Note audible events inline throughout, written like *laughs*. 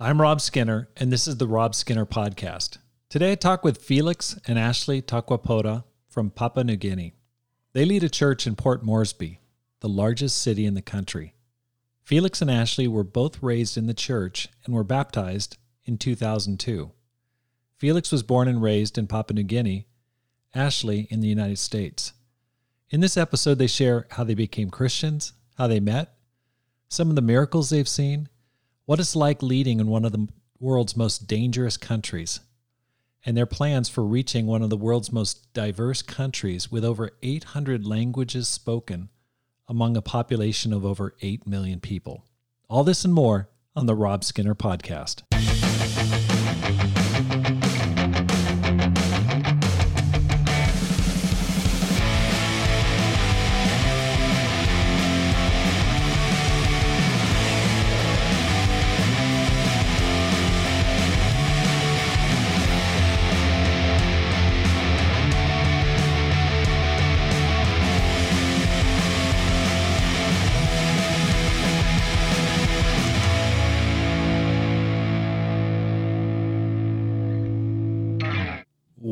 I'm Rob Skinner, and this is the Rob Skinner Podcast. Today I talk with Felix and Ashley Tokwepota from Papua New Guinea. They lead a church in Port Moresby, the largest city in the country. Felix and Ashley were both raised in the church and were baptized in 2002. Felix was born and raised in Papua New Guinea, Ashley in the United States. In this episode, they share how they became Christians, how they met, some of the miracles they've seen, what it's like leading in one of the world's most dangerous countries, and their plans for reaching one of the world's most diverse countries with over 800 languages spoken among a population of over 8 million people. All this and more on the Rob Skinner Podcast.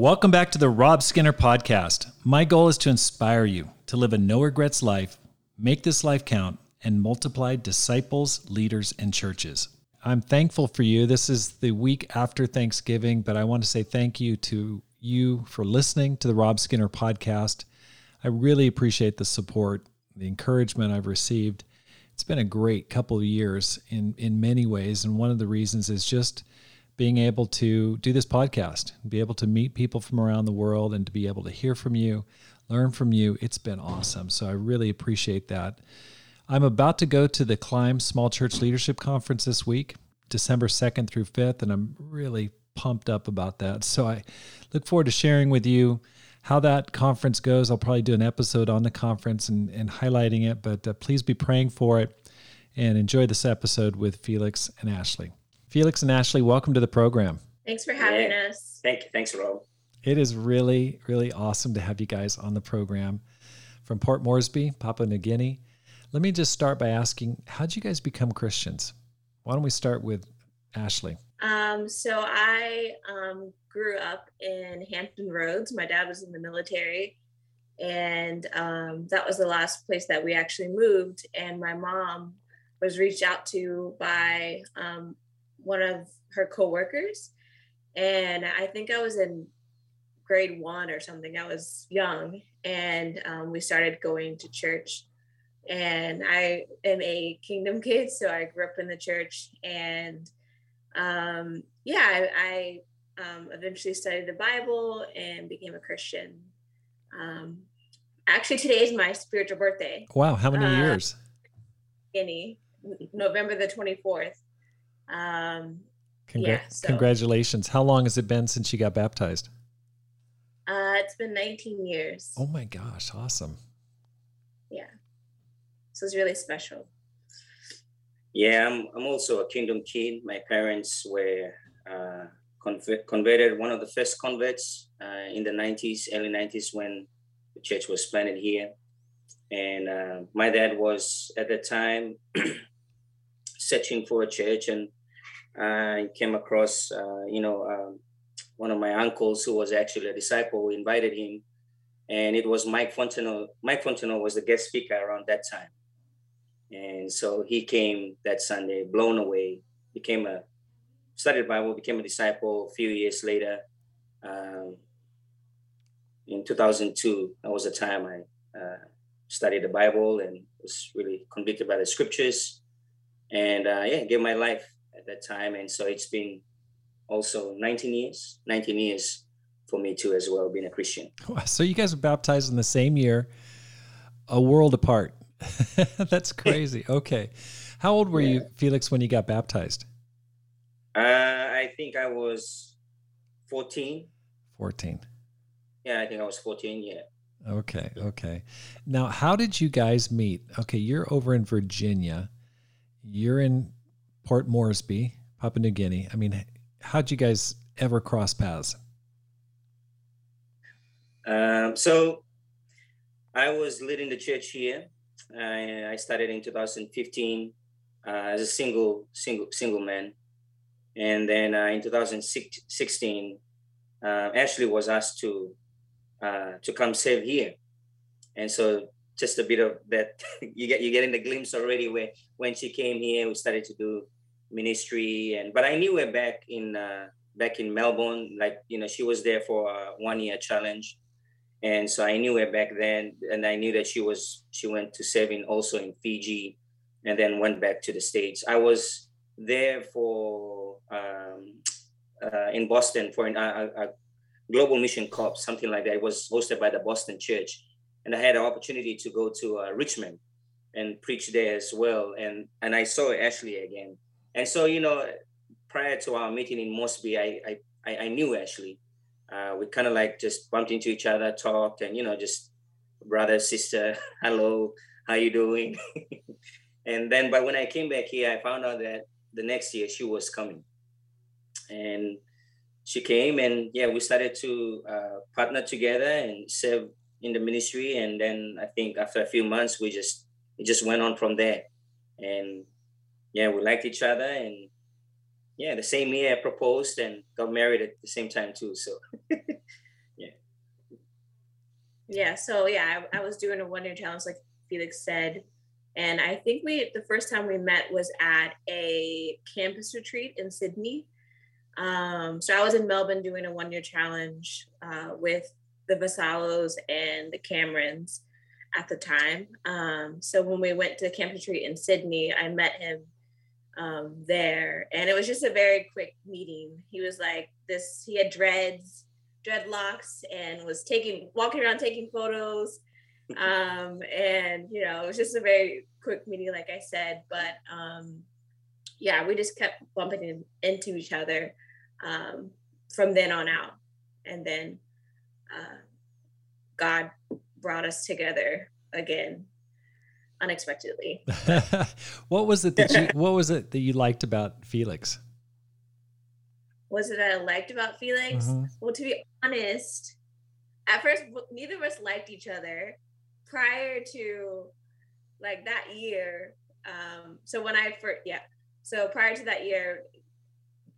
Welcome back to the Rob Skinner podcast. My goal is to inspire you to live a no regrets life, make this life count, and multiply disciples, leaders, and churches. I'm thankful for you. This is the week after Thanksgiving, but I want to say thank you to you for listening to the Rob Skinner podcast. I really appreciate the support, the encouragement I've received. It's been a great couple of years in in many ways, and one of the reasons is just being able to do this podcast, be able to meet people from around the world and to be able to hear from you, learn from you. It's been awesome. So I really appreciate that. I'm about to go to the Climb Small Church Leadership Conference this week, December 2nd through 5th, and I'm really pumped up about that. So I look forward to sharing with you how that conference goes. I'll probably do an episode on the conference and, and highlighting it, but uh, please be praying for it and enjoy this episode with Felix and Ashley. Felix and Ashley, welcome to the program. Thanks for having yeah. us. Thank you. Thanks, Rob. It is really, really awesome to have you guys on the program from Port Moresby, Papua New Guinea. Let me just start by asking, how did you guys become Christians? Why don't we start with Ashley? Um, so I um, grew up in Hampton Roads. My dad was in the military, and um, that was the last place that we actually moved. And my mom was reached out to by um, one of her coworkers, and I think I was in grade one or something. I was young, and um, we started going to church. And I am a kingdom *laughs* kid, so I grew up in the church, and um, yeah, I, I um, eventually studied the Bible and became a Christian. Um, actually, today is my spiritual birthday. Wow, how many uh, years? Guinea, November the twenty fourth. Um, Congra- yeah, so. Congratulations. How long has it been since you got baptized? Uh, it's been 19 years. Oh my gosh, awesome. Yeah. So it's really special. Yeah, I'm, I'm also a kingdom kid. My parents were uh, conv- converted, one of the first converts uh, in the 90s, early 90s when the church was planted here. And uh, my dad was at the time *clears throat* searching for a church and I came across, uh, you know, um, one of my uncles who was actually a disciple. We invited him, and it was Mike Fontenot. Mike Fontenot was the guest speaker around that time, and so he came that Sunday, blown away. Became a studied Bible, became a disciple. A few years later, um, in 2002, that was the time I uh, studied the Bible and was really convicted by the scriptures, and uh, yeah, gave my life at that time. And so it's been also 19 years, 19 years for me too, as well, being a Christian. So you guys were baptized in the same year, a world apart. *laughs* That's *laughs* crazy. okay. How old were yeah. you, Felix, when you got baptized? Uh, I think I was 14. 14. Yeah, I think I was 14. Yeah. Okay. Okay. Now, how did you guys meet? Okay. You're over in Virginia. You're in Port Moresby, Papua New Guinea. I mean, how'd you guys ever cross paths? Um, so I was leading the church here. I, I started in 2015 uh, as a single, single, single man. And then uh, in 2016, uh, Ashley was asked to uh, to come serve here, and so just a bit of that *laughs* you get you getting the glimpse already where when she came here we started to do ministry and but I knew her back in uh, back in Melbourne like you know she was there for a one year challenge and so I knew her back then and I knew that she was she went to serving also in Fiji and then went back to the states I was there for um, uh, in Boston for an, a, a global mission corps something like that it was hosted by the Boston church and I had an opportunity to go to uh, Richmond and preach there as well. And and I saw Ashley again. And so you know, prior to our meeting in Mosby, I I, I knew Ashley. Uh, we kind of like just bumped into each other, talked, and you know, just brother, sister, *laughs* hello, how you doing? *laughs* and then, but when I came back here, I found out that the next year she was coming, and she came, and yeah, we started to uh, partner together and serve in the ministry and then i think after a few months we just it just went on from there and yeah we liked each other and yeah the same year i proposed and got married at the same time too so. *laughs* Yeah. Yeah so yeah I, I was doing a one year challenge like felix said and i think we the first time we met was at a campus retreat in sydney. Um, so i was in melbourne doing a one year challenge uh, with the Vasallos and the Camerons at the time. Um, so when we went to the campus Retreat in Sydney, I met him um, there, and it was just a very quick meeting. He was like this. He had dreads, dreadlocks, and was taking walking around taking photos. *laughs* Um, and you know, it was just a very quick meeting, like I said. But um, yeah, we just kept bumping in, into each other um, from then on out, and then uh, God brought us together again unexpectedly. *laughs* *laughs* what was it that you what was it that you liked about Felix? Was it I liked about Felix? Mm-hmm. Well, to be honest, at first neither of us liked each other prior to like that year. Um, so when I first yeah, so prior to that year,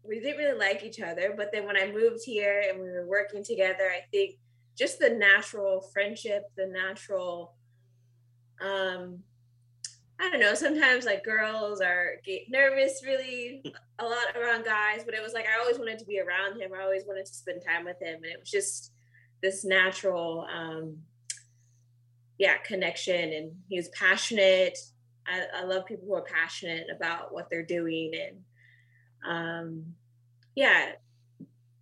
we didn't really like each other. But then when I moved here and we were working together, I think just the natural friendship, the natural, um, I don't know, sometimes like girls are get nervous really a lot around guys, but it was like I always wanted to be around him. I always wanted to spend time with him. And it was just this natural, um, yeah, connection. And he was passionate. I, I love people who are passionate about what they're doing. And um, yeah,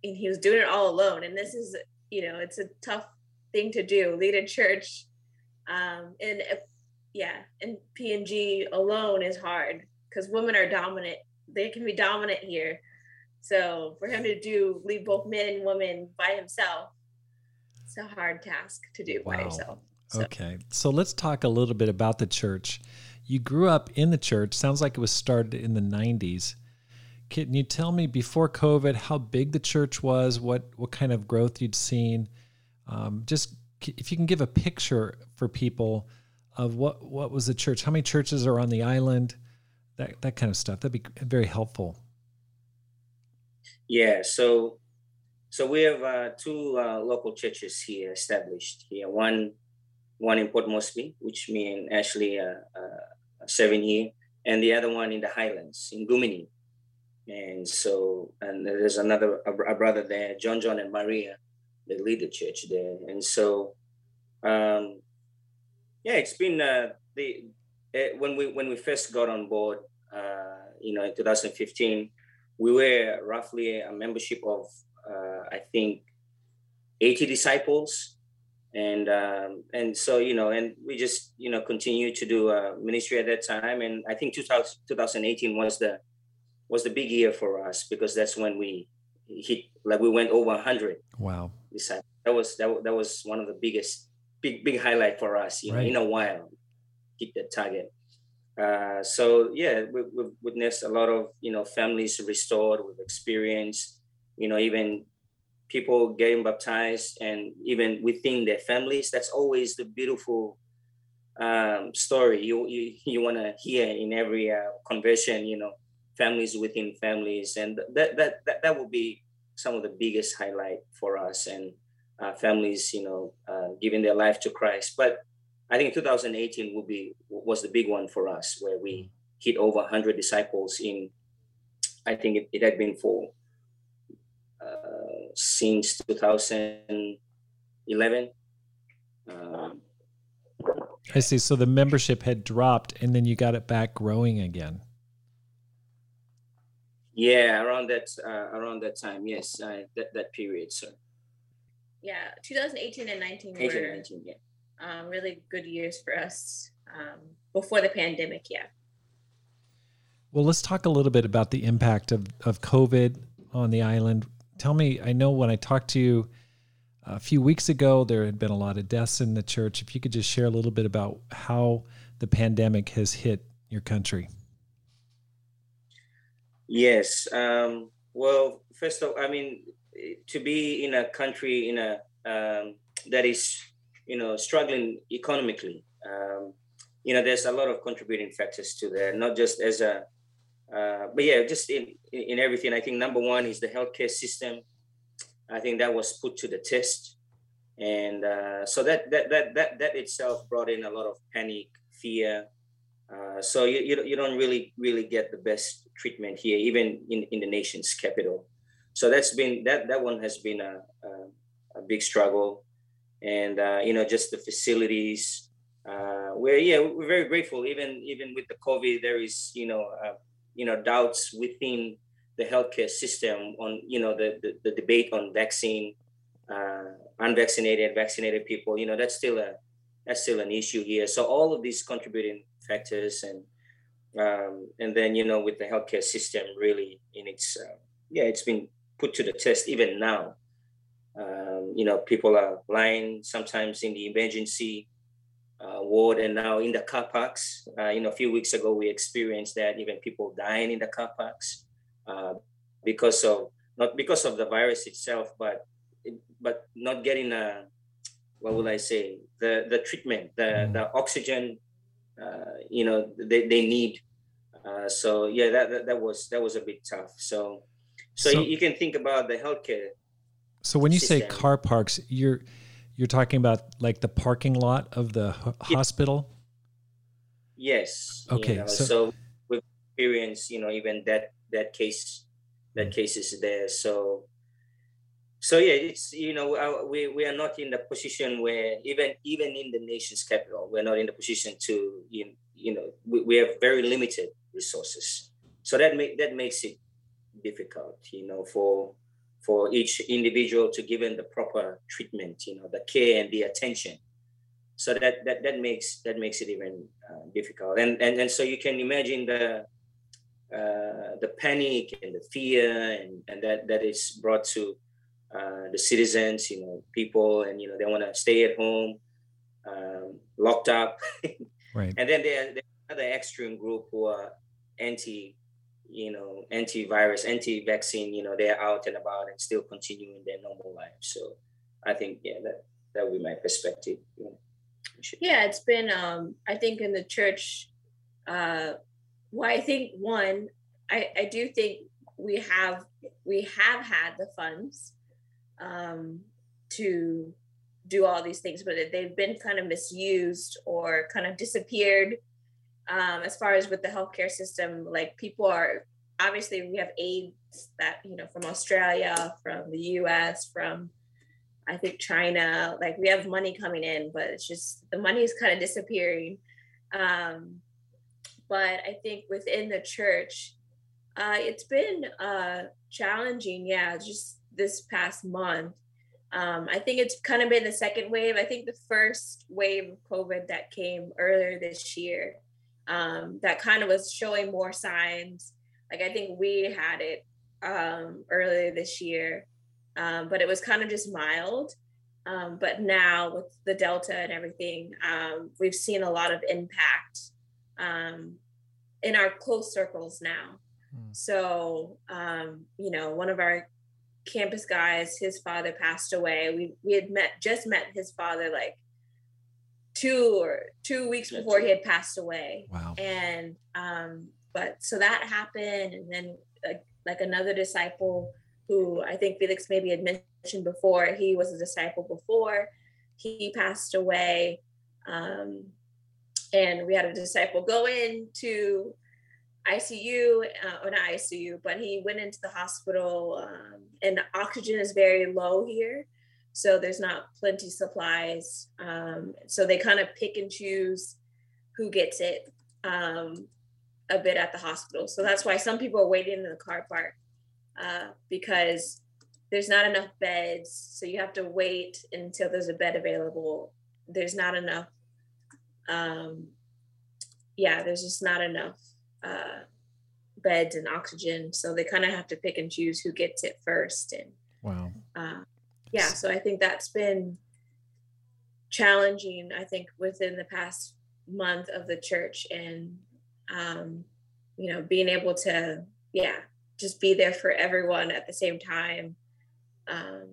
and he was doing it all alone. And this is, you know, it's a tough thing to do, lead a church. Um, and if, yeah, and PNG alone is hard because women are dominant. They can be dominant here. So for him to do leave both men and women by himself, it's a hard task to do wow. by yourself. So. Okay. So let's talk a little bit about the church. You grew up in the church. Sounds like it was started in the 90s. Can you tell me before COVID how big the church was, what what kind of growth you'd seen? Um, just if you can give a picture for people of what what was the church, how many churches are on the island, that that kind of stuff. That'd be very helpful. Yeah. So so we have uh, two uh, local churches here established here. One one in Port Moresby, which me and Ashley uh, uh, serving here, and the other one in the Highlands in Gumine and so and there's another a, brother there john john and maria the church there. And so um yeah it's been uh the uh, when we when we first got on board uh you know in 2015 we were roughly a membership of uh, i think 80 disciples. And um, and so you know and we just you know continue to do uh, ministry at that time. And i think 2000, 2018 was the was the big year for us because that's when we hit like we went over 100 wow. That was that, that was one of the biggest big big highlight for us you right. know in a while. Hit the target. Uh, so yeah we, we've witnessed a lot of you know families restored we've experienced you know even people getting baptized and even within their families. That's always the beautiful um, story you you, you want to hear in every uh, conversion you know families within families, and that that that, that will be some of the biggest highlight for us and uh, families, you know, uh, giving their life to Christ. But I think 2018 will be was the big one for us, where we hit over 100 disciples in. I think it, it had been for uh, since 2011. Um, I see. So the membership had dropped, and then you got it back growing again. Yeah, around that uh, around that time, yes, uh, that that period. So. Yeah, 2018 and 19 18 were 19, yeah. um, really good years for us um, before the pandemic. Yeah. Well, let's talk a little bit about the impact of, of COVID on the island. Tell me, I know when I talked to you a few weeks ago, there had been a lot of deaths in the church. If you could just share a little bit about how the pandemic has hit your country. Yes. Um, well, first of I mean, to be in a country in a um, that is, you know, struggling economically, um, you know, there's a lot of contributing factors to that. Not just as a, uh, but yeah, just in in everything. I think number one is the healthcare system. I think that was put to the test, and uh, so that that that that that itself brought in a lot of panic, fear, uh, so you, you, you don't really really get the best treatment here, even in, in the nation's capital. So that's been that that one has been a, a, a big struggle, and uh, you know just the facilities. Uh, where yeah, we're very grateful. Even even with the COVID, there is you know uh, you know doubts within the healthcare system on you know the the, the debate on vaccine, uh, unvaccinated, vaccinated people. You know that's still a that's still an issue here. So all of these contributing factors and um, and then you know with the healthcare system really in its uh, yeah it's been put to the test even now um, you know people are lying sometimes in the emergency uh, ward and now in the car parks uh, you know a few weeks ago we experienced that even people dying in the car parks uh, because of not because of the virus itself but but not getting a what will I say the the treatment the mm. the oxygen uh, you know they, they need uh, so yeah that, that that was that was a bit tough. So so, so you, you, can think about the healthcare so when you system. say car parks you're you're talking about like the parking lot of the yeah. hospital? Yes. Okay you know, so, so with experience you know even that that case that case is there. So so yeah it's you know uh, we, we are not in the position where even even in the nation's capital we're not in the position to you, you know we, we have very limited resources. So that make that makes it difficult you know for for each individual to given the proper treatment you know the care and the attention. So that that, that makes that makes it even uh, difficult. And, and and so you can imagine the uh, the panic and the fear and, and that that is brought to uh, the citizens, you know, people, and you know, they want to stay at home, um, locked up. *laughs* right. And then there, there's another extreme group who are anti, you know, anti-virus, anti-vaccine. You know, they're out and about and still continuing their normal life. So I think, yeah, that that would be my perspective. You know. Yeah, it's been. Um, I think in the church. Uh, well, I think one, I I do think we have we have had the funds um, to do all these things, but they've been kind of misused or kind of disappeared. Um, as far as with the healthcare system, like people are obviously we have aids that you know from Australia, from the U.S., from I think China. Like we have money coming in, but it's just the money is kind of disappearing. Um, but I think within the church, uh, it's been uh, challenging. Yeah, just this past month. Um, I think it's kind of been the second wave. I think the first wave of COVID that came earlier this year, um, that kind of was showing more signs. Like I think we had it um, earlier this year, um, but it was kind of just mild. Um, but now with the Delta and everything, um, we've seen a lot of impact in our close circles now. Hmm. So, you know, one of our campus guys, his father passed away. We we had met just met his father like two or two weeks before he had passed away. Wow. And um, but so that happened, and then like, like another disciple who I think Felix maybe had mentioned before. He was a disciple before. He passed away. Um, and we had a disciple go into ICU, uh, or not ICU, but he went into the hospital, um, and oxygen is very low here. So there's not plenty supplies. Um, so they kind of pick and choose who gets it um, a bit at the hospital. So that's why some people are waiting in the car park uh, because there's not enough beds. So you have to wait until there's a bed available. There's not enough. Um, yeah, there's just not enough uh, beds and oxygen. So they kind of have to pick and choose who gets it first. And wow. Uh, yeah, so I think that's been challenging, I think, within the past month of the church and, um, you know, being able to, yeah, just be there for everyone at the same time um,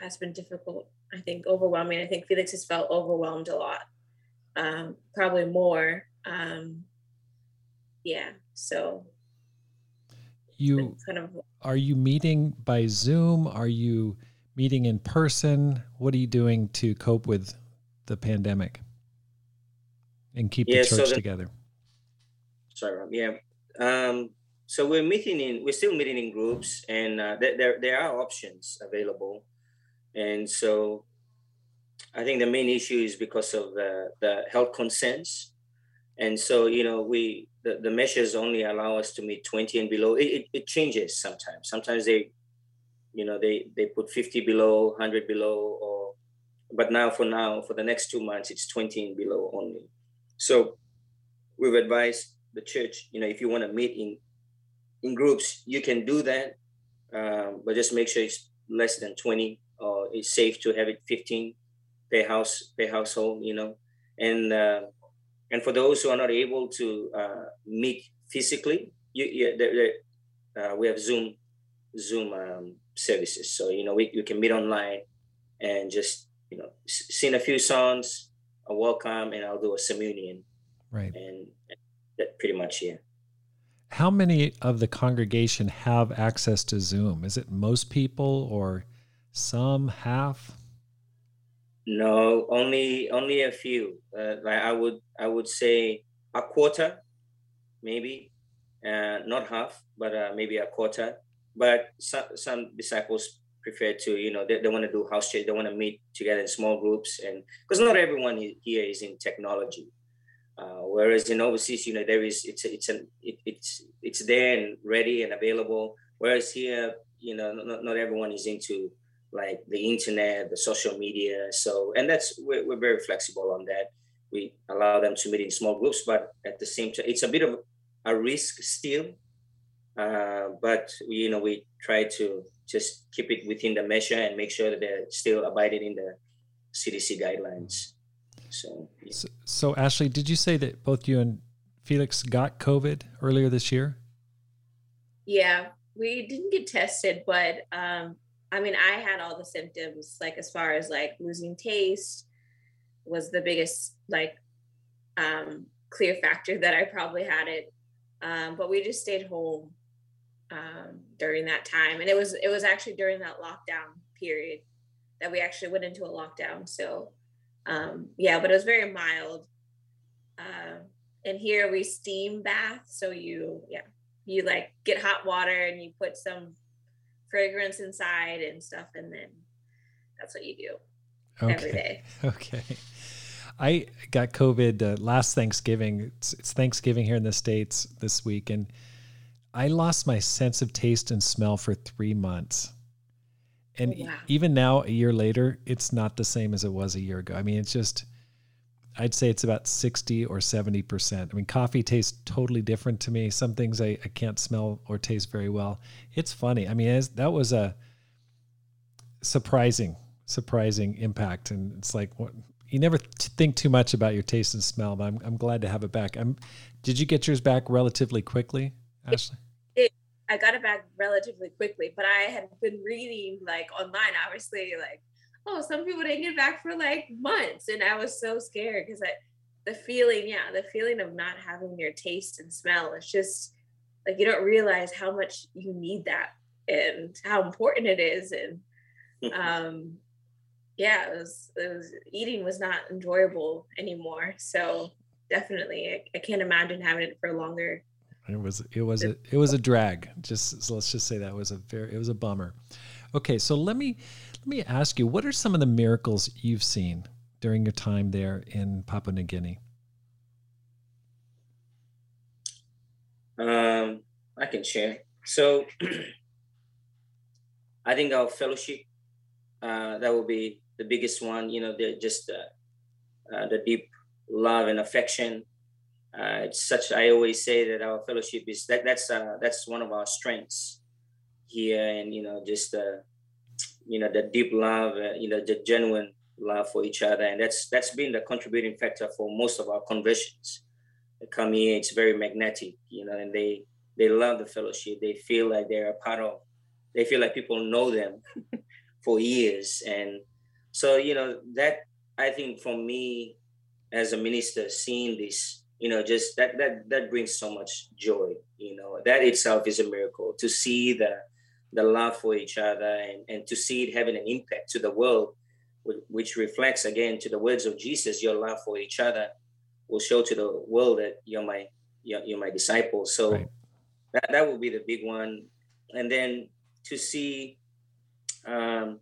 has been difficult. I think overwhelming. I think Felix has felt overwhelmed a lot, um, probably more. Um, yeah, so you kind of are you meeting by Zoom? Are you meeting in person? What are you doing to cope with the pandemic and keep yeah, the church so the, together? Sorry, Rob. Yeah. Um, so we're meeting in, we're still meeting in groups, and uh, there there are options available, and so I think the main issue is because of the the health concerns, and so you know we the, the measures only allow us to meet 20 and below. It, it, it changes sometimes. Sometimes they you know they they put 50 below 100 below or but now for now for the next two months it's 20 and below only so we've advised the church you know if you want to meet in in groups you can do that um, but just make sure it's less than 20 or it's safe to have it 15 per house per household you know and uh, and for those who are not able to uh, meet physically you, you, uh, we have zoom zoom um, services. So, you know, we, we can meet online and just, you know, sing a few songs, a welcome, and I'll do a communion. Right. And that pretty much, yeah. How many of the congregation have access to Zoom? Is it most people or some, half? No, only only a few. Uh, like I would I would say a quarter, maybe, uh, not half, but uh, maybe a quarter. But some, some disciples prefer to you know they, they want to do house church they want to meet together in small groups and because not everyone here is in technology. Uh, whereas in overseas you know there is it's it's an it, it's it's there and ready and available. Whereas here you know not, not everyone is into like the internet the social media so and that's we're, we're very flexible on that we allow them to meet in small groups but at the same time it's a bit of a risk still uh, but you know, we try to just keep it within the measure and make sure that they're still abiding in the CDC guidelines. So, yeah. so, so, Ashley, did you say that both you and Felix got COVID earlier this year? Yeah, we didn't get tested, but um, I mean, I had all the symptoms, like as far as like losing taste was the biggest like um, clear factor that I probably had it. Um, but we just stayed home um, during that time, and it was it was actually during that lockdown period that we actually went into a lockdown. So um, yeah, but it was very mild. Uh, and here we steam bath, so you yeah you like get hot water and you put some fragrance inside and stuff, and then that's what you do okay. every day. *laughs* Okay. I got COVID uh, last Thanksgiving. It's, it's, Thanksgiving here in the States this week. And I lost my sense of taste and smell for three months. And oh, wow. even now, a year later, it's not the same as it was a year ago. I mean, it's just, I'd say it's about 60 or 70%. I mean, coffee tastes totally different to me. Some things I, I can't smell or taste very well. It's funny. I mean, as, that was a surprising, surprising impact. And it's like, what, you never think too much about your taste and smell, but I'm, I'm glad to have it back. I'm, did you get yours back relatively quickly? Ashley? It, I got it back relatively quickly, but I had been reading like online, obviously, like, oh, some people didn't get back for like months. And I was so scared because I, the feeling, yeah, the feeling of not having your taste and smell. It's just like you don't realize how much you need that and how important it is. And *laughs* um yeah, it was it was eating was not enjoyable anymore. So definitely I, I can't imagine having it for longer. It was it was a it was a drag. Just so let's just say that was a very it was a bummer. Okay, so let me let me ask you, what are some of the miracles you've seen during your time there in Papua New Guinea? Um, I can share. So *clears throat* I think our fellowship uh, that will be the biggest one. You know, just uh, uh, the deep love and affection. Uh, it's such. I always say that our fellowship is that that's uh, that's one of our strengths here, and you know, just uh, you know the deep love, uh, you know, the genuine love for each other, and that's that's been the contributing factor for most of our conversions. They come here, it's very magnetic, you know, and they they love the fellowship. They feel like they're a part of. They feel like people know them *laughs* for years, and so you know that I think for me as a minister, seeing this, you know, just that that that brings so much joy. You know, that itself is a miracle to see the the love for each other and, and to see it having an impact to the world, which reflects again to the words of Jesus, your love for each other will show to the world that you're my you're, you're my disciples. So right. that, that will be the big one. And then to see um,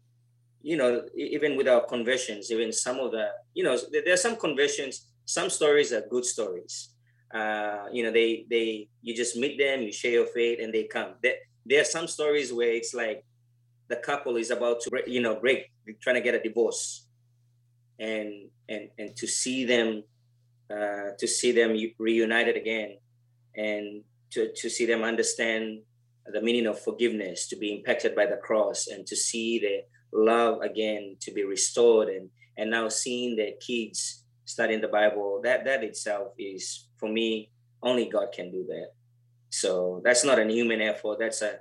you know, even with our conversions, even some of the, you know, there are some conversions, some stories are good stories. Uh, you know, they, they, you just meet them, you share your faith and they come. There, there are some stories where it's like the couple is about to, you know, break, trying to get a divorce. And, and, and to see them, uh, to see them reunited again and to, to see them understand the meaning of forgiveness, to be impacted by the cross and to see the, love again to be restored and and now seeing the kids studying the bible that that itself is for me only god can do that so that's not an human effort that's a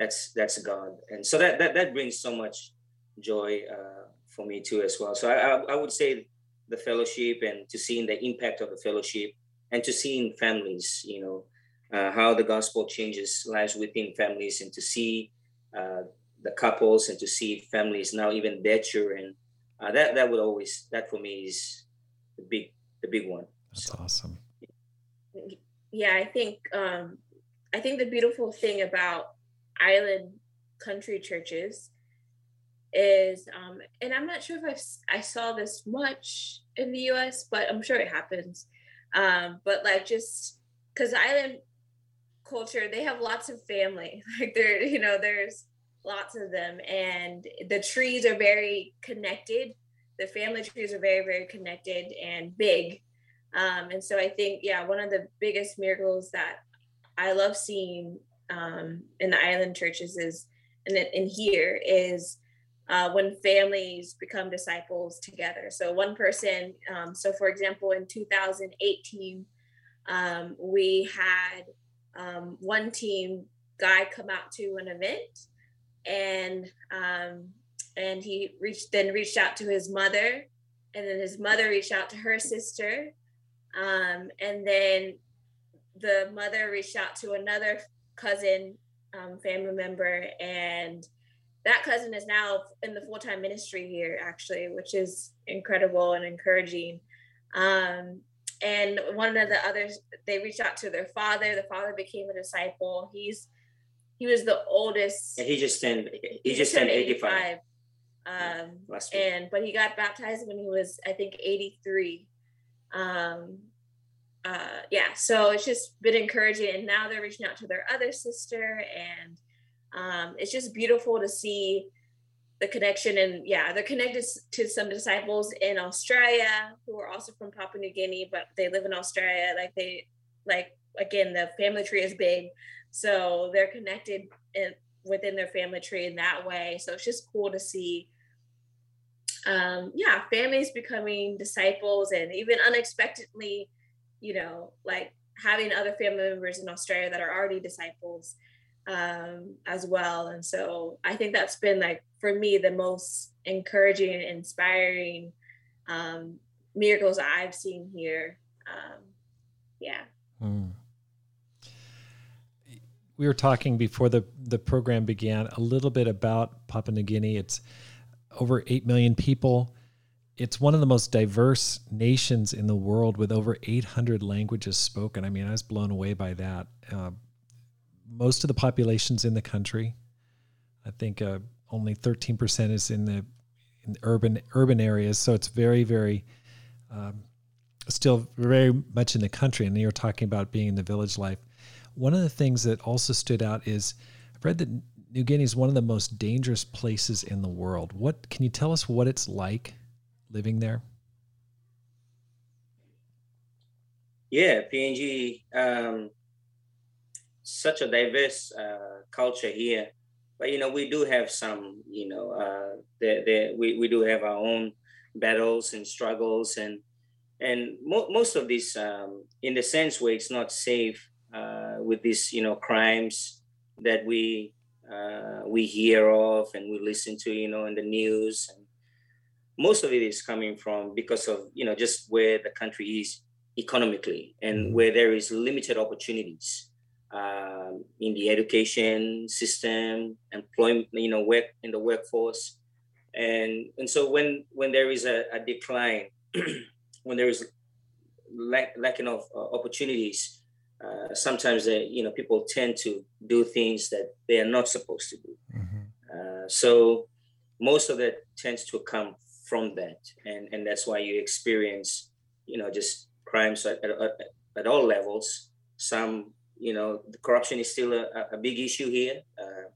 that's that's god. And so that that, that brings so much joy uh, for me too as well. So I, I would say the fellowship and to seeing the impact of the fellowship and to seeing families you know uh, how the gospel changes lives within families and to see uh, the couples and to see families now even their children uh, that that would always that for me is the big the big one. That's so, awesome. Yeah i think um i think the beautiful thing about island country churches is um and i'm not sure if i i saw this much in the us but i'm sure it happens. Um but like just because island culture they have lots of family. *laughs* Like there you know there's lots of them and the trees are very connected. The family trees are very very connected and big. Um, and so i think yeah one of the biggest miracles that i love seeing um, in the island churches is and in here is uh, when families become disciples together. So one person um, so for example in 2018 um, we had um, one team guy come out to an event and um, and he reached then reached out to his mother, and then his mother reached out to her sister, um, and then the mother reached out to another cousin, um, family member, and that cousin is now in the full time ministry here, actually, which is incredible and encouraging. Um, and one of the others, they reached out to their father. The father became a disciple. He's he was the oldest. And he just turned he, he just turned 85. 85. Um and but he got baptized when he was I think 83. Um uh yeah, so it's just been encouraging and now they're reaching out to their other sister and um it's just beautiful to see the connection and yeah they're connected to some disciples in australia who are also from papua new guinea but they live in australia like they like again the family tree is big so they're connected in, within their family tree in that way. So it's just cool to see, um, yeah, families becoming disciples and even unexpectedly, you know, like having other family members in Australia that are already disciples um, as well. And so I think that's been like for me the most encouraging and inspiring um, miracles I've seen here um, yeah. Mm. We were talking before the, the program began a little bit about Papua New Guinea. It's over 8 million people. It's one of the most diverse nations in the world with over 800 languages spoken. I mean, I was blown away by that. Uh, most of the population's in the country. I think uh, only 13% is in the in urban urban areas. So it's very, very um, still very much in the country. And you're talking about being in the village life. One of the things that also stood out is I've read that New Guinea is one of the most dangerous places in the world. What can you tell us what it's like living there? Yeah, PNG, um, such a diverse uh, culture here but you know we do have some you know uh, we, we do have our own battles and struggles and and mo- most of this um, in the sense where it's not safe uh, with these you know crimes that we uh, we hear of and we listen to you know in the news and most of it is coming from because of you know just where the country is economically and mm-hmm. where there is limited opportunities um, in the education system, employment, you know, work in the workforce, and and so when when there is a, a decline, *clears throat* when there is lack lacking of uh, opportunities, uh, sometimes they, you know people tend to do things that they are not supposed to do. Mm-hmm. Uh, so most of that tends to come from that, and and that's why you experience, you know, just crimes at, at, at all levels. Some you know, the corruption is still a, a big issue here. Uh,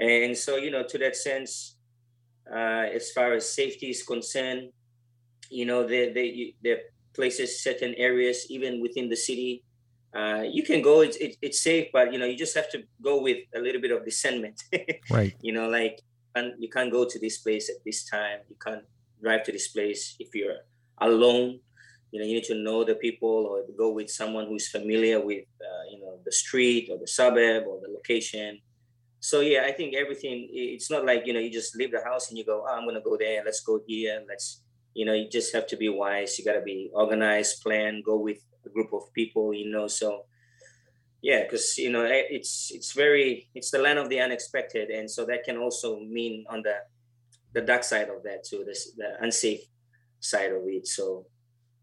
and so, you know, to that sense, uh, as far as safety is concerned, you know, the the the places, certain areas, even within the city, uh, you can go. It's it, it's safe, but you know, you just have to go with a little bit of discernment. *laughs* right. You know, like you can't go to this place at this time. You can't drive to this place if you're alone. You know you need to know the people or go with someone who's familiar with uh, you know the street or the suburb or the location. So yeah i think everything it's not like you know you just leave the house and you go oh, i'm gonna go there. Let's go here. Let's you know you just have to be wise. You got to be organized plan go with a group of people you know. So yeah because you know eh, it's it's very it's the land of the unexpected and so that can also mean on the the dark side of that too this the unsafe side of it. So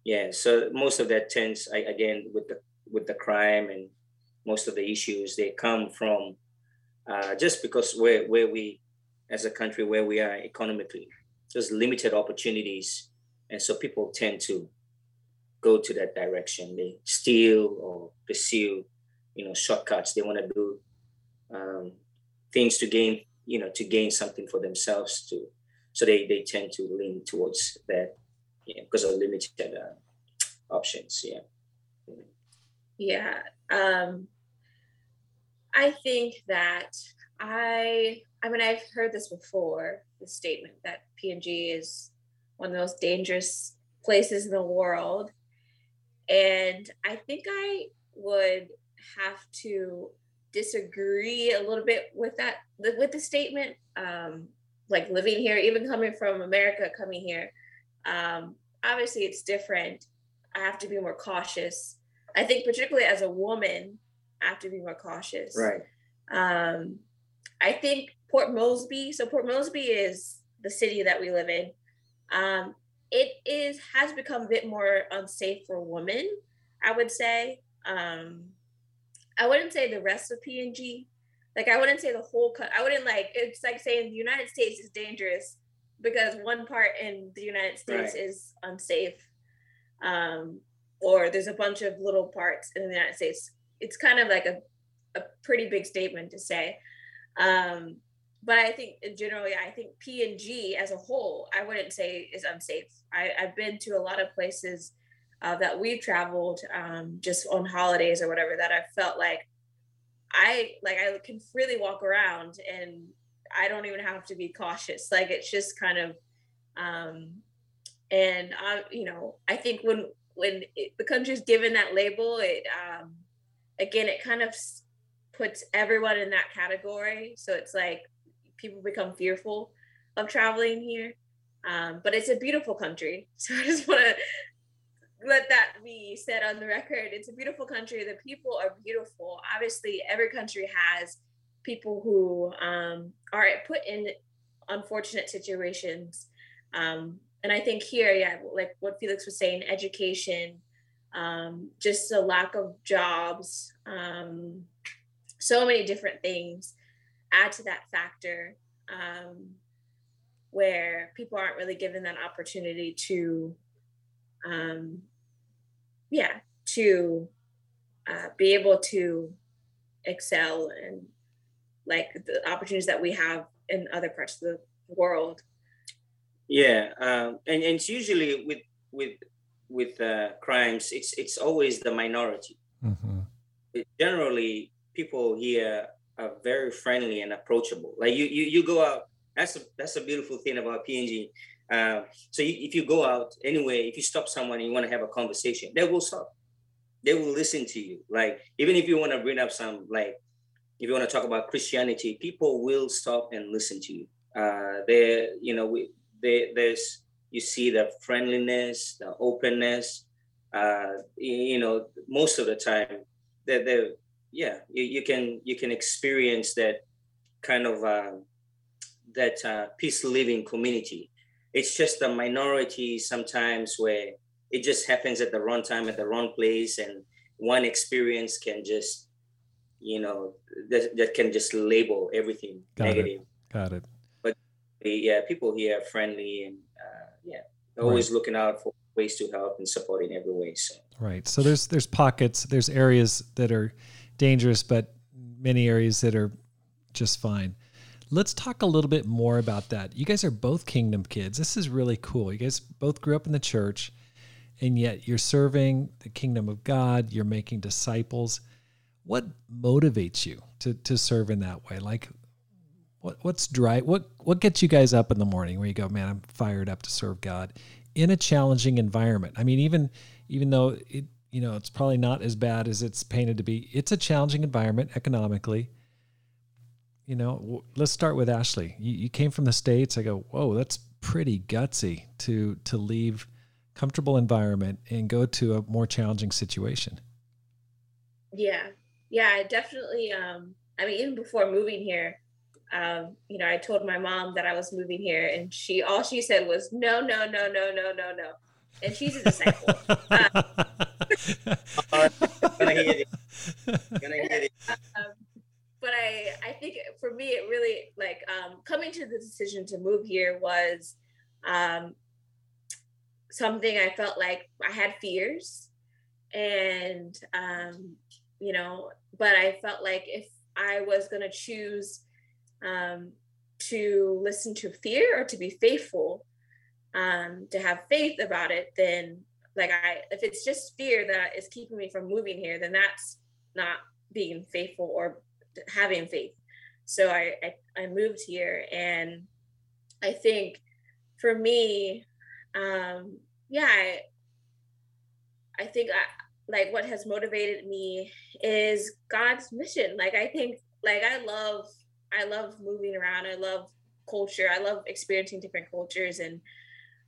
yeah so most of that tends again with the with the crime and most of the issues they come from uh, just because where where we as a country where we are economically there's limited opportunities and so people tend to go to that direction. They steal or pursue you know shortcuts they want to do um, things to gain you know to gain something for themselves to so they they tend to lean towards that yeah, because of limited uh, options. Yeah. Yeah. Um, I think that I, I mean, I've heard this before the statement that PNG is one of the most dangerous places in the world. And I think I would have to disagree a little bit with that, with the statement. Um, like living here, even coming from America, coming here, um, obviously, it's different. I have to be more cautious. I think, particularly as a woman, I have to be more cautious. Right. Um, I think Port Moresby. So Port Moresby is the city that we live in. Um, it is has become a bit more unsafe for women. I would say. Um, I wouldn't say the rest of PNG. Like I wouldn't say the whole. Co- I wouldn't like. It's like saying the United States is dangerous because one part in the United States right. is unsafe, um, or there's a bunch of little parts in the United States. It's kind of like a, a pretty big statement to say. Um, but I think in generally, I think PNG as a whole, I wouldn't say is unsafe. I, I've been to a lot of places uh, that we've traveled um, just on holidays or whatever that I felt like I like I can freely walk around and I don't even have to be cautious. Like it's just kind of, um, and I, you know, I think when when it, the country's given that label, it um, again, it kind of puts everyone in that category. So it's like people become fearful of traveling here. Um, but it's a beautiful country. *laughs* So I just want to let that be said on the record. It's a beautiful country. The people are beautiful. Obviously, every country has people who um, are put in unfortunate situations. Um, and I think here, yeah, like what Felix was saying, education, um, just a lack of jobs, um, so many different things add to that factor um, where people aren't really given that opportunity to, um, yeah, to uh, be able to excel and like the opportunities that we have in other parts of the world. Yeah, um, and, and it's usually with with with uh, crimes, it's it's always the minority. Mm-hmm. It, generally, people here are very friendly and approachable. Like you you you go out. That's a that's a beautiful thing about PNG. Uh, so if you go out anyway, if you stop someone and you want to have a conversation, they will stop. They will listen to you. Like even if you want to bring up some like if you want to talk about Christianity, people will stop and listen to you. Uh, there, you know, we, there, there's you see the friendliness, the openness. Uh, you know, most of the time, that they yeah, you, you, can you can experience that kind of uh, that uh, peace living community. It's just a minority sometimes where it just happens at the wrong time at the wrong place, and one experience can just you know that, that can just label everything Got negative. It. Got it. But yeah, people here are friendly and uh, yeah, always right. looking out for ways to help and support in every way. So right. So there's there's pockets, there's areas that are dangerous, but many areas that are just fine. Let's talk a little bit more about that. You guys are both kingdom kids. This is really cool. You guys both grew up in the church, and yet you're serving the kingdom of God. You're making disciples what motivates you to to serve in that way? Like what what's dry what what gets you guys up in the morning where you go, man, I'm fired up to serve God in a challenging environment. I mean, even even though it you know, it's probably not as bad as it's painted to be. It's a challenging environment economically. You know, let's start with Ashley. You, you came from the states. I go, whoa, that's pretty gutsy to to leave comfortable environment and go to a more challenging situation. Yeah, yeah, I definitely. Um, I mean, even before moving here, um, you know, I told my mom that I was moving here, and she all she said was, "No, no, no, no, no, no, no," and she's a disciple. uh, *laughs* gonna hear it. Gonna hear it. *laughs* Um, but I, I think for me, it really like um, coming to the decision to move here was um, something I felt like I had fears, and um, you know, but I felt like if I was going to choose um, to listen to fear or to be faithful, um, to have faith about it, then like I, if it's just fear that is keeping me from moving here, then that's not being faithful or having faith. So I, I, I moved here and I think for me, um, yeah, I, I think I, like what has motivated me is God's mission. Like I think like I love I love moving around. I love culture. I love experiencing different cultures and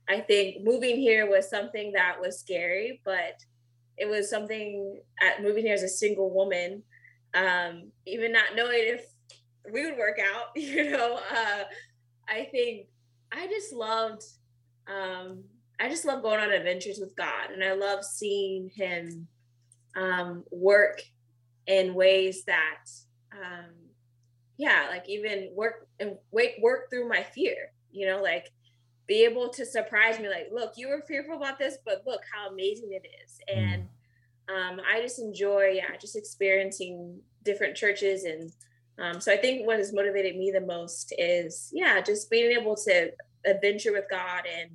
I think moving here was something that was scary, but it was something at moving here as a single woman, um, even not knowing if we would work out, *laughs* you know, uh, I think I just loved um, I just love going on adventures with God, and I love seeing Him um, work in ways that, um, yeah, like even work and wake work through my fear. You know, like be able to surprise me. Like, look, you were fearful about this, but look how amazing it is. Mm. And um, I just enjoy, yeah, just experiencing different churches and. Um, so I think what has motivated me the most is, yeah, just being able to adventure with God and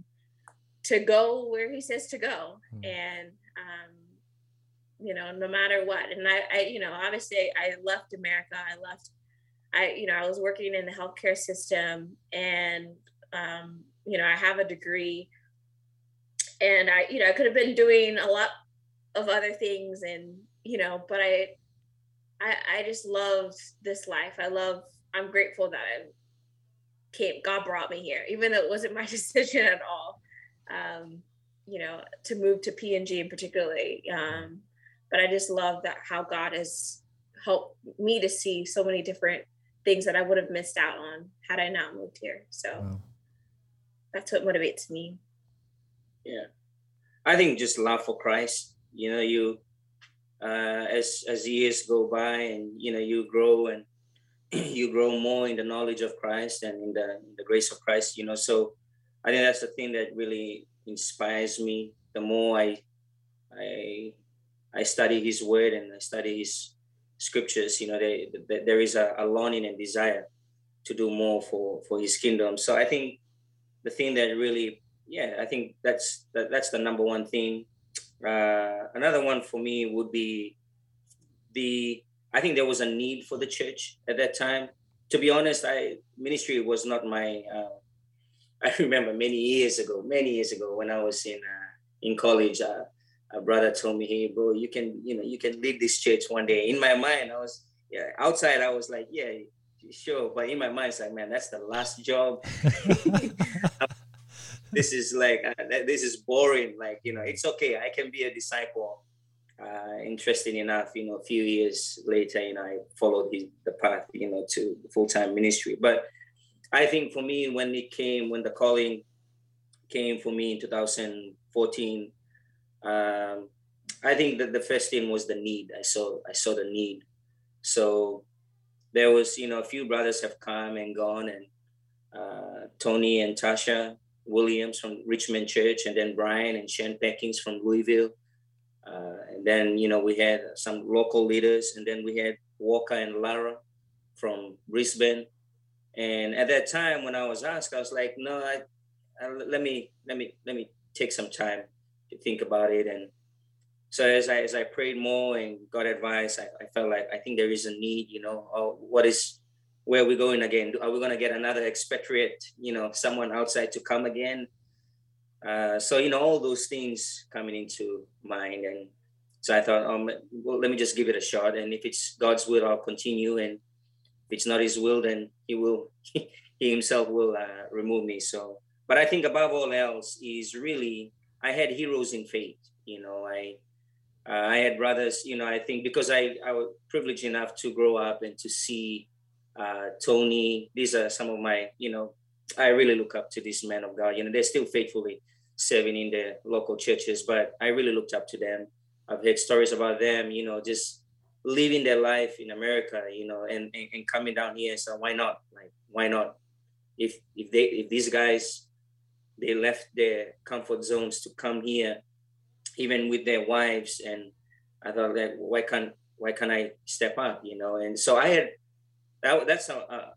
to go where he says to go mm. and um, you know no matter what and I, I you know obviously i left america i left i you know i was working in the healthcare system and um, you know i have a degree and i you know i could have been doing a lot of other things and you know but i i i just love this life i love i'm grateful that i came god brought me here even though it wasn't my *laughs* decision at all um, you know, to move to PNG in particularly. Um, but I just love that how God has helped me to see so many different things that I would have missed out on had I not moved here. So wow. that's what motivates me. Yeah. I think just love for Christ. You know, you uh, as as years go by and you know you grow and *clears throat* you grow more in the knowledge of Christ and in the, in the grace of Christ. You know, so I think that's the thing that really inspires me. The more I I I study His Word and I study His scriptures, you know, they, they, there is a, a longing and desire to do more for for His kingdom. So I think the thing that really, yeah, I think that's that, that's the number one thing. Uh, another one for me would be the. I think there was a need for the church at that time. To be honest, I ministry was not my. Uh, *laughs* I remember many years ago, many years ago when I was in uh, in college. Uh, a brother told me, "Hey, bro, you can, you know, you can lead this church one day." In my mind, I was, yeah, outside, I was like, "Yeah, sure," but in my mind, it's like, "Man, that's the last job." *laughs* *laughs* this is like, uh, this is boring. Like, you know, it's okay. I can be a disciple. Uh, interesting enough, you know, a few years later, you know, I followed his, the path, you know, to full time ministry. But I think for me, when it came, when the calling came for me in 2014 um, I think that the first thing was the need. I saw I saw the need. So there was, you know, a few brothers have come and gone, and uh, Tony and Tasha Williams from Richmond Church, and then Brian and Shane Peckings from Louisville. Uh, and then, you know, we had some local leaders, and then we had Walker and Lara from Brisbane. And at that time, when I was asked, I was like, no, I, I, let me, let me, let me take some time to think about it. And so as I as I prayed more and got advice, I, I felt like I think there is a need, you know, what is where are we going again? Are we going to get another expatriate, you know, someone outside to come again? Uh, so you know, all those things coming into mind, and so I thought, um, well, let me just give it a shot, and if it's God's will, I'll continue, and if it's not His will, then He will, *laughs* He Himself will uh, remove me. So, but I think above all else is really I had heroes in faith. You know, I uh, I had brothers. You know, I think because I I was privileged enough to grow up and to see uh, Tony. These are some of my you know I really look up to these men of God. You know, they're still faithfully serving in the local churches, but I really looked up to them. I've heard stories about them. You know, just living their life in America. You know, and and, and coming down here. So why not? Like why not? If if they if these guys they left their comfort zones to come here, even with their wives. And I thought that why can't why can't I step up, you know? And so I had that, that's a,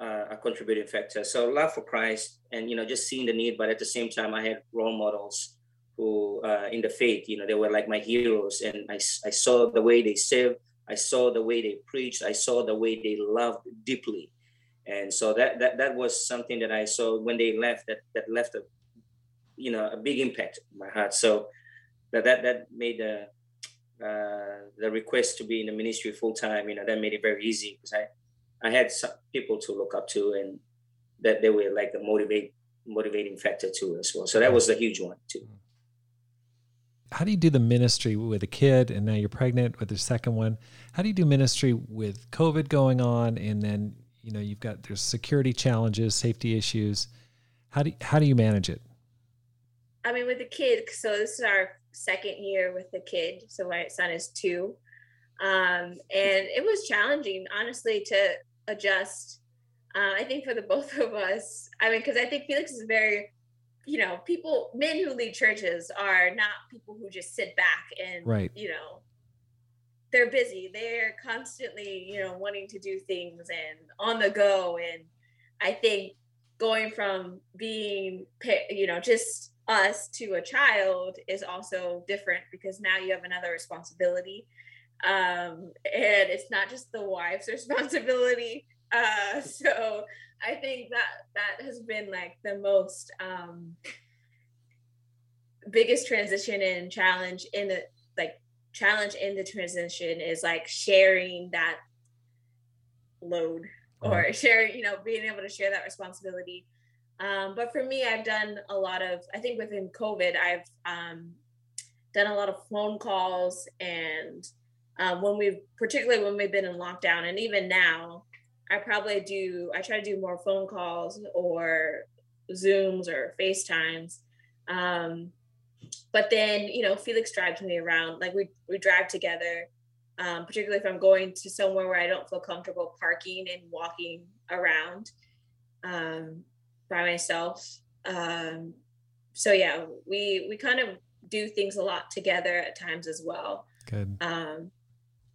a, a contributing factor. So love for Christ, and you know, just seeing the need, but at the same time, I had role models who uh, in the faith, you know, they were like my heroes, and I I saw the way they served. I saw the way they preached. I saw the way they loved deeply and so that that that was something that I saw when they left that that left a you know a big impact in my heart. So that that that made the uh, the request to be in the ministry full time. You know that made it very easy because I I had some people to look up to and that they were like a motivate motivating factor too as well. So that was a huge one too. How do you do the ministry with a kid and now you're pregnant with the second one? How do you do ministry with COVID going on and then you know you've got there's security challenges safety issues how do you, how do you manage it i mean with the kid so this is our second year with the kid so my son is two um, and it was challenging honestly to adjust uh, i think for the both of us i mean because i think felix is very you know people men who lead churches are not people who just sit back and right you know they're busy. They're constantly, you know, wanting to do things and on the go. And I think going from being, you know, just us to a child is also different because now you have another responsibility. Um, and it's not just the wife's *laughs* responsibility. Uh, so I think that that has been like the most um, biggest transition and challenge in the like challenge in the transition is like sharing that load or *laughs* sharing, you know, being able to share that responsibility. Um, but for me, I've done a lot of, I think within COVID, I've um, done a lot of phone calls and um, when we've, particularly when we've been in lockdown and even now, I probably do, I try to do more phone calls or Zooms or FaceTimes. Um, but then, you know, Felix drives me around, like we, we drive together. Um, particularly if I'm going to somewhere where I don't feel comfortable parking and walking around um, by myself. Um, so yeah, we we kind of do things a lot together at times as well. Good. Um,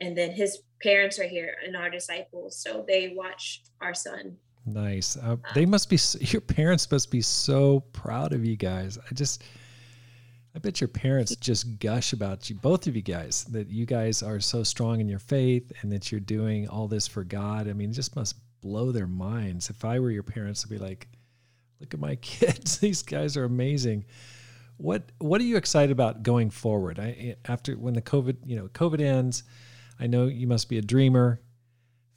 and then his parents are here and our disciples, so they watch our son. Nice. Uh, they must be. *laughs* Your parents must be so proud of you guys. I just. I bet your parents *laughs* just gush about you, both of you guys, that you guys are so strong in your faith and that you're doing all this for God. I mean, it just must blow their minds. If I were your parents, I'd be like, look at my *laughs* kids. These guys are amazing. What what are you excited about going forward? I, after when the COVID, you know, COVID ends, I know you must be a dreamer.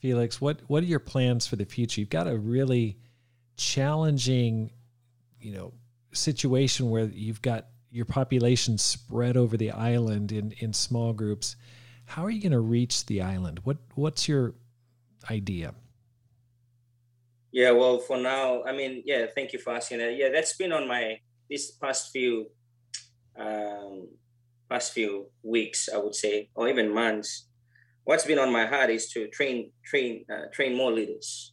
Felix, what what are your plans for the future? You've got a really challenging, you know, situation where you've got your population spread over the island in in small groups. How are you going to reach the island? What what's your idea? Yeah, well, for now, I mean, yeah, thank you for asking that. Yeah, that's been on my this past few um, past few weeks, I would say, or even months. What's been on my heart is to train train uh, train more leaders.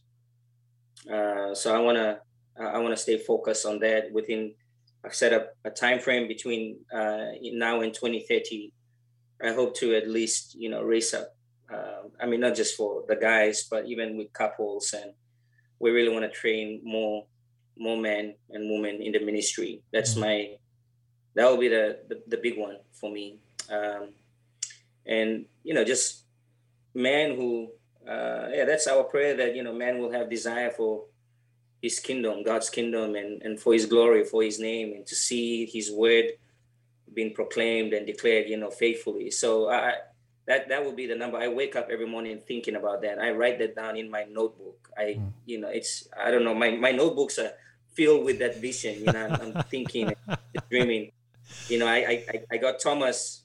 Uh, so I wanna I wanna stay focused on that. Within I've set up a time frame between uh, now and 2030. I hope to at least you know raise up. Uh, I mean, not just for the guys, but even with couples and we really want to train more more men and women in the ministry. That's mm-hmm. my that will be the, the, the big one for me. Um, and you know, just men who uh, yeah, that's our prayer that you know, man will have desire for his kingdom, God's kingdom, and and for his glory, for his name, and to see his word being proclaimed and declared, you know, faithfully. So I that that would be the number. I wake up every morning thinking about that. I write that down in my notebook. I, mm. you know, it's I don't know. My my notebooks are filled with that vision. You know, I'm, I'm thinking, dreaming. You know, I, I I got Thomas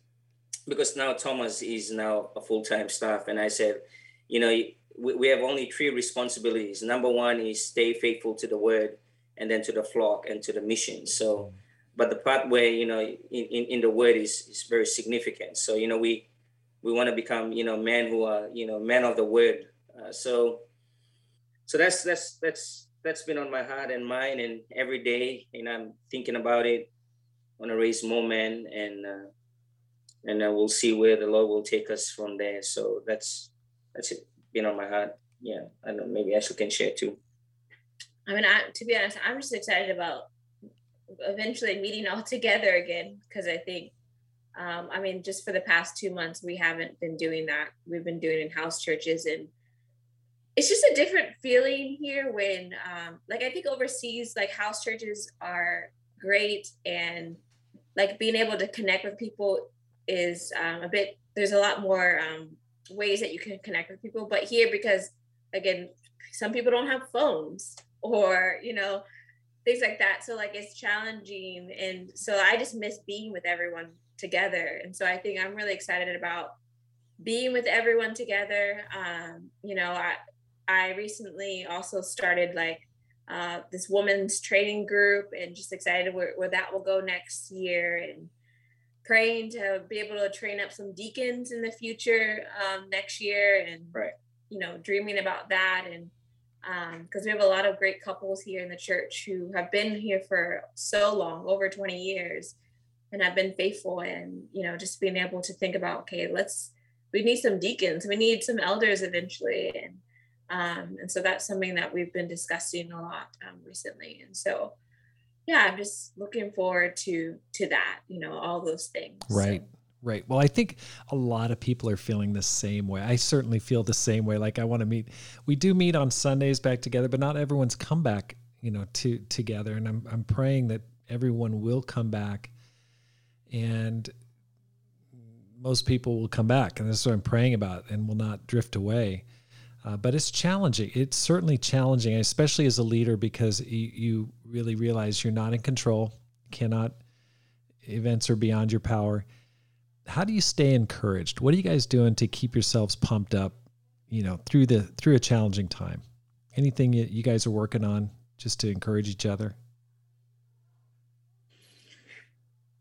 because now Thomas is now a full time staff, and I said, you know, we, we have only three responsibilities. Number one is stay faithful to the word, and then to the flock and to the mission. So, but the part where you know in, in, in the word is is very significant. So you know we we want to become you know men who are you know men of the word uh, so so that's that's that's that's been on my heart and mind and every day and i'm thinking about it want to raise more men and uh, and uh, we'll see where the lord will take us from there. So that's that's it been on my heart. Yeah i know maybe ashley can share too. I mean I, to be honest i'm just excited about eventually meeting all *laughs* together again because i think um, I mean, just for the past two months, we haven't been doing that. We've been doing in house churches, and it's just a different feeling here when, um, like, I think overseas, like, house churches are great, and like being able to connect with people is um, a bit, there's a lot more um, ways that you can connect with people. But here, because again, some people don't have phones or, you know, things like that. So, like, it's challenging. And so I just miss being with everyone together. And so I think I'm really excited about being with everyone together. Um, you know, I I recently also started like uh, this women's training group and just excited where, where that will go next year and praying to be able to train up some deacons in the future um, next year and right. you know dreaming about that and because um, we have a lot of great couples here in the church who have been here for so long over 20 years and I've been faithful and you know just being able to think about okay let's we need some deacons. We need some elders eventually. And um, and so that's something that we've been discussing a lot um, recently. And so yeah I'm just looking forward to to that you know all those things right. Right. Well, I think a lot of people are feeling the same way. I certainly feel the same way. Like I want to meet. We do meet on Sundays back together, but not everyone's come back, you know, to together. And I'm I'm praying that everyone will come back and most people will come back and this is what i'm praying about and will not drift away Uh, but it's challenging. It's certainly challenging, especially as a leader, because you, you really realize you're not in control, cannot, events are beyond your power. How do you stay encouraged? What are you guys doing to keep yourselves pumped up, you know, through the through a challenging time? Anything you guys are working on just to encourage each other?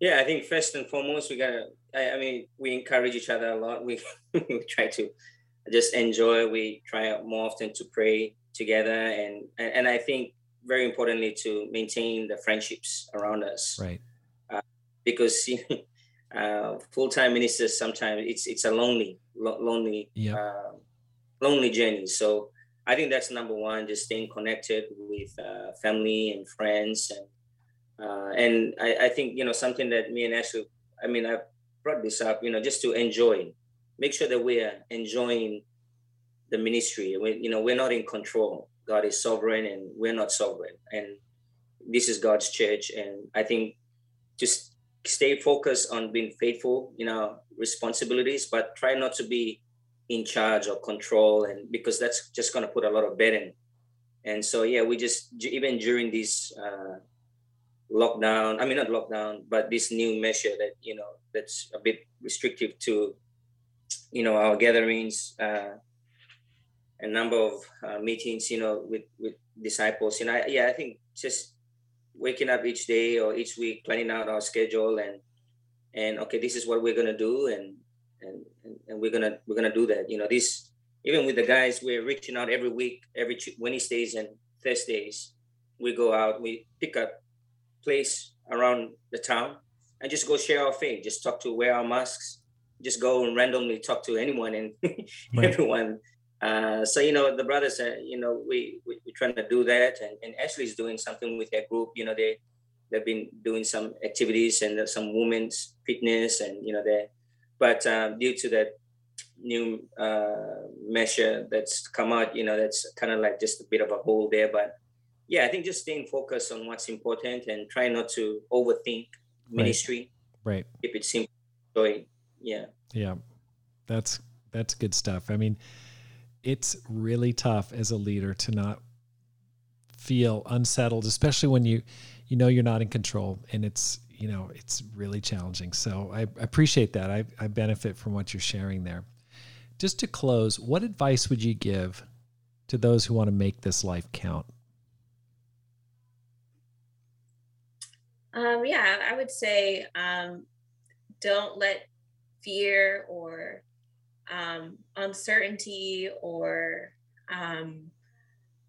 Yeah, I think first and foremost, we gotta. I, I mean, we encourage each other a lot. We *laughs* we try to just enjoy. We try more often to pray together, and and, and I think very importantly to maintain the friendships around us. Right. Uh, because *laughs* uh, full-time ministers sometimes it's it's a lonely lo- lonely yep. uh, lonely journey. So I think that's number one. Just staying connected with uh, family and friends and uh, and I, I, think you know something that me and Ashley, I mean, I brought this up, you know, just to enjoy, make sure that we are enjoying the ministry. We, you know, we're not in control. God is sovereign, and we're not sovereign. And this is God's church, and I think just stay focused on being faithful in our responsibilities, but try not to be in charge or control, and because that's just going to put a lot of burden. And so, yeah, we just even during this uh, lockdown i mean not lockdown but this new measure that you know that's a bit restrictive to you know our gatherings uh a number of uh, meetings you know with with disciples you know I, yeah i think just waking up each day or each week planning out our schedule and and okay this is what we're gonna do and and and we're gonna we're gonna do that you know this even with the guys we're reaching out every week every wednesdays and thursdays we go out we pick up place around the town and just go share our faith. Just talk to wear our masks. Just go and randomly talk to anyone and *laughs* right. everyone. Uh, so you know the brothers, uh, you know we, we we're trying to do that, and, and Ashley's doing something with their group. You know they they've been doing some activities and some women's fitness, and you know they. But um, due to that new uh, measure that's come out, you know that's kind of like just a bit of a hole there. But yeah, I think just staying focused on what's important and try not to overthink ministry. Right. If it simple. Yeah. Yeah. That's that's good stuff. I mean, it's really tough as a leader to not feel unsettled, especially when you you know you're not in control and it's you know it's really challenging. So I, appreciate that. I, I benefit from what you're sharing there. Just to close, what advice would you give to those who want to make this life count? Um, yeah, I would say um, don't let fear or um, uncertainty or um,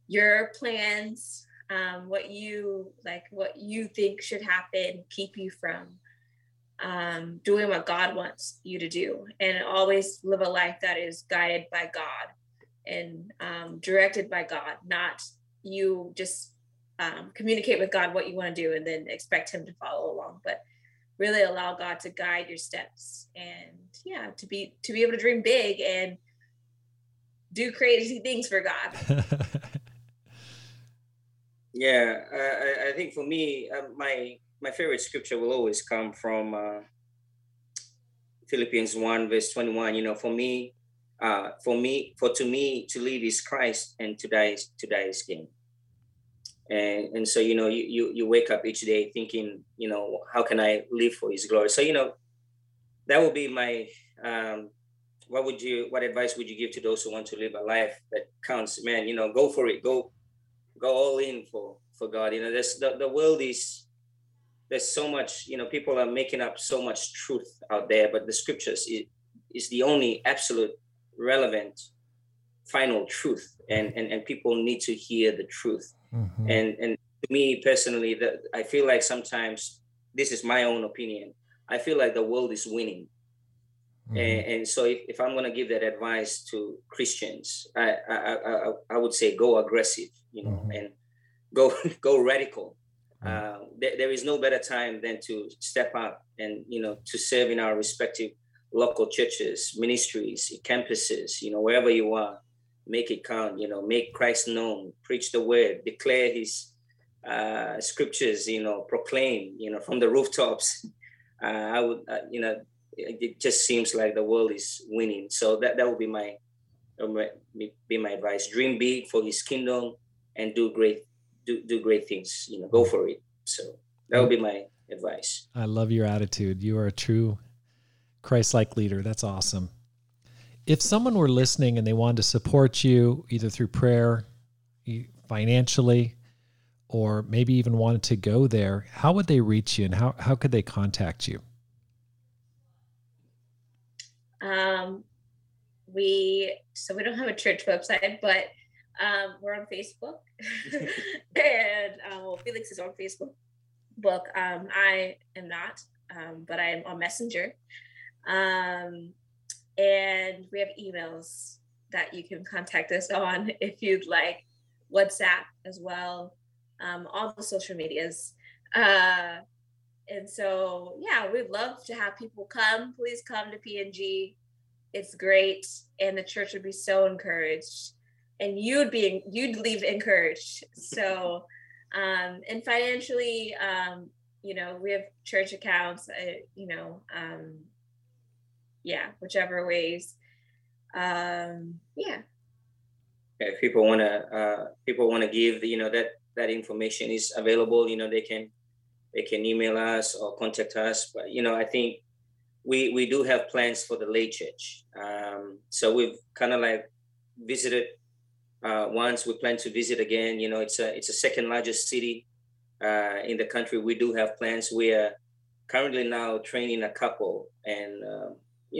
your plans, um, what you like, what you think should happen, keep you from um, doing what God wants you to do, and always live a life that is guided by God and directed by God, not you just um, communicate with God what you want to do and then expect Him to follow along. But really allow God to guide your steps and yeah, to be to be able to dream big and do crazy things for God. *laughs* yeah, I, I, think for me, uh, my my favorite scripture will always come from uh, Philippians one verse twenty one. You know, for me, uh, for me, for to me to live is Christ and to die is to die is gain and and so you know you, you you wake up each day thinking you know how can i live for his glory? So you know that would be my um what would you what advice would you give to those who want to live a life that counts? Man you know go for it. Go go all in for for god. You know there's the, the world is there's so much you know people are making up so much truth out there but the scriptures is, is the only absolute relevant final truth. And, and and people need to hear the truth Mm-hmm. And and to me personally, that I feel like sometimes this is my own opinion. I feel like the world is winning. Mm-hmm. And, and, so if, if I'm going to give that advice to Christians, I, I, I, I would say go aggressive, you know, mm-hmm. and go, *laughs* go radical. Uh, there, there is no better time than to step up and, you know, to serve in our respective local churches, ministries, campuses, you know, wherever you are make it count, you know, make Christ known, preach the word, declare his uh, scriptures, you know, proclaim, you know, from the rooftops. *laughs* Uh, I would, uh, you know, it, just seems like the world is winning. So that, that would be my be my advice. Dream big for His kingdom and do great do do great things. You know, go for it. So that would be my advice. I love your attitude. You are a true Christ-like leader. That's awesome. If someone were listening and they wanted to support you either through prayer, financially, or maybe even wanted to go there, how would they reach you and how, how could they contact you? Um, we so we don't have a church website, but um, we're on Facebook, *laughs* and um, well, Felix is on Facebook. Book. Um, I am not, um, but I am on Messenger, um, and we have emails that you can contact us on *laughs* if you'd like. WhatsApp as well, um, all the social medias. Uh, and so, yeah, we'd love to have people come. Please come to PNG. It's great, and the church would be so encouraged, and you'd be you'd leave encouraged. So, *laughs* um, and financially, um, you know, we have church accounts. Uh, you know, um, yeah, whichever ways. Um, yeah, if people want to uh, people want to give you know that that information is available you know they can they can email us or contact us. But you know i think we we do have plans for the Lae church. Um, so we've kind of like visited uh, once. We plan to visit again. You know it's a it's a second largest city uh, in the country. We do have plans. We are currently now training a couple and uh,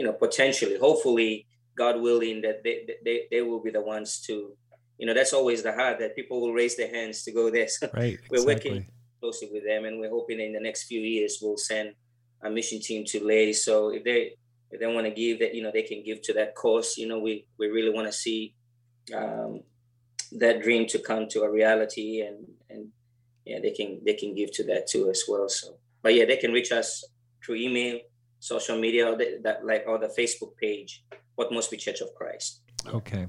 you know potentially hopefully God willing, that they, they, they will be the ones to, you know, that's always the heart that people will raise their hands to go there. *laughs* So right, we're working closely with them, and we're hoping in the next few years we'll send a mission team to Lae. So if they if they want to give that, you know, they can give to that cause. You know, we we really want to see um, that dream to come to a reality, and and yeah, they can they can give to that too as well. So, but yeah, they can reach us through email, social media, or the, that like or the Facebook page Port Moresby Church of Christ. Okay,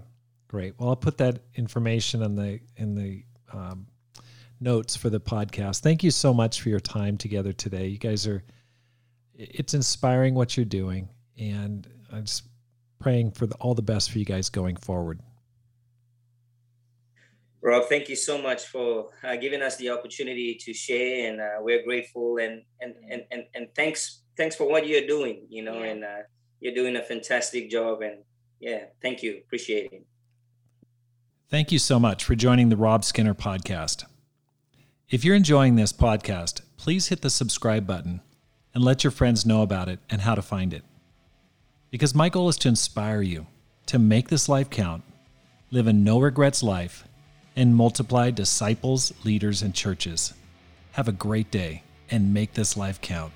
great. Well, I'll put that information in the in the um, notes for the podcast. Thank you so much for your time together today. You guys are it's inspiring what you're doing, and I'm just praying for the, all the best for you guys going forward. Rob, thank you so much for uh, giving us the opportunity to share, and uh, we're grateful. And, and and and and thanks thanks for what you're doing. You know, yeah. and uh, you're doing a fantastic job. And yeah, thank you. Appreciate it. Thank you so much for joining the Rob Skinner podcast. If you're enjoying this podcast, please hit the subscribe button and let your friends know about it and how to find it. Because my goal is to inspire you to make this life count, live a no regrets life, and multiply disciples, leaders, and churches. Have a great day and make this life count.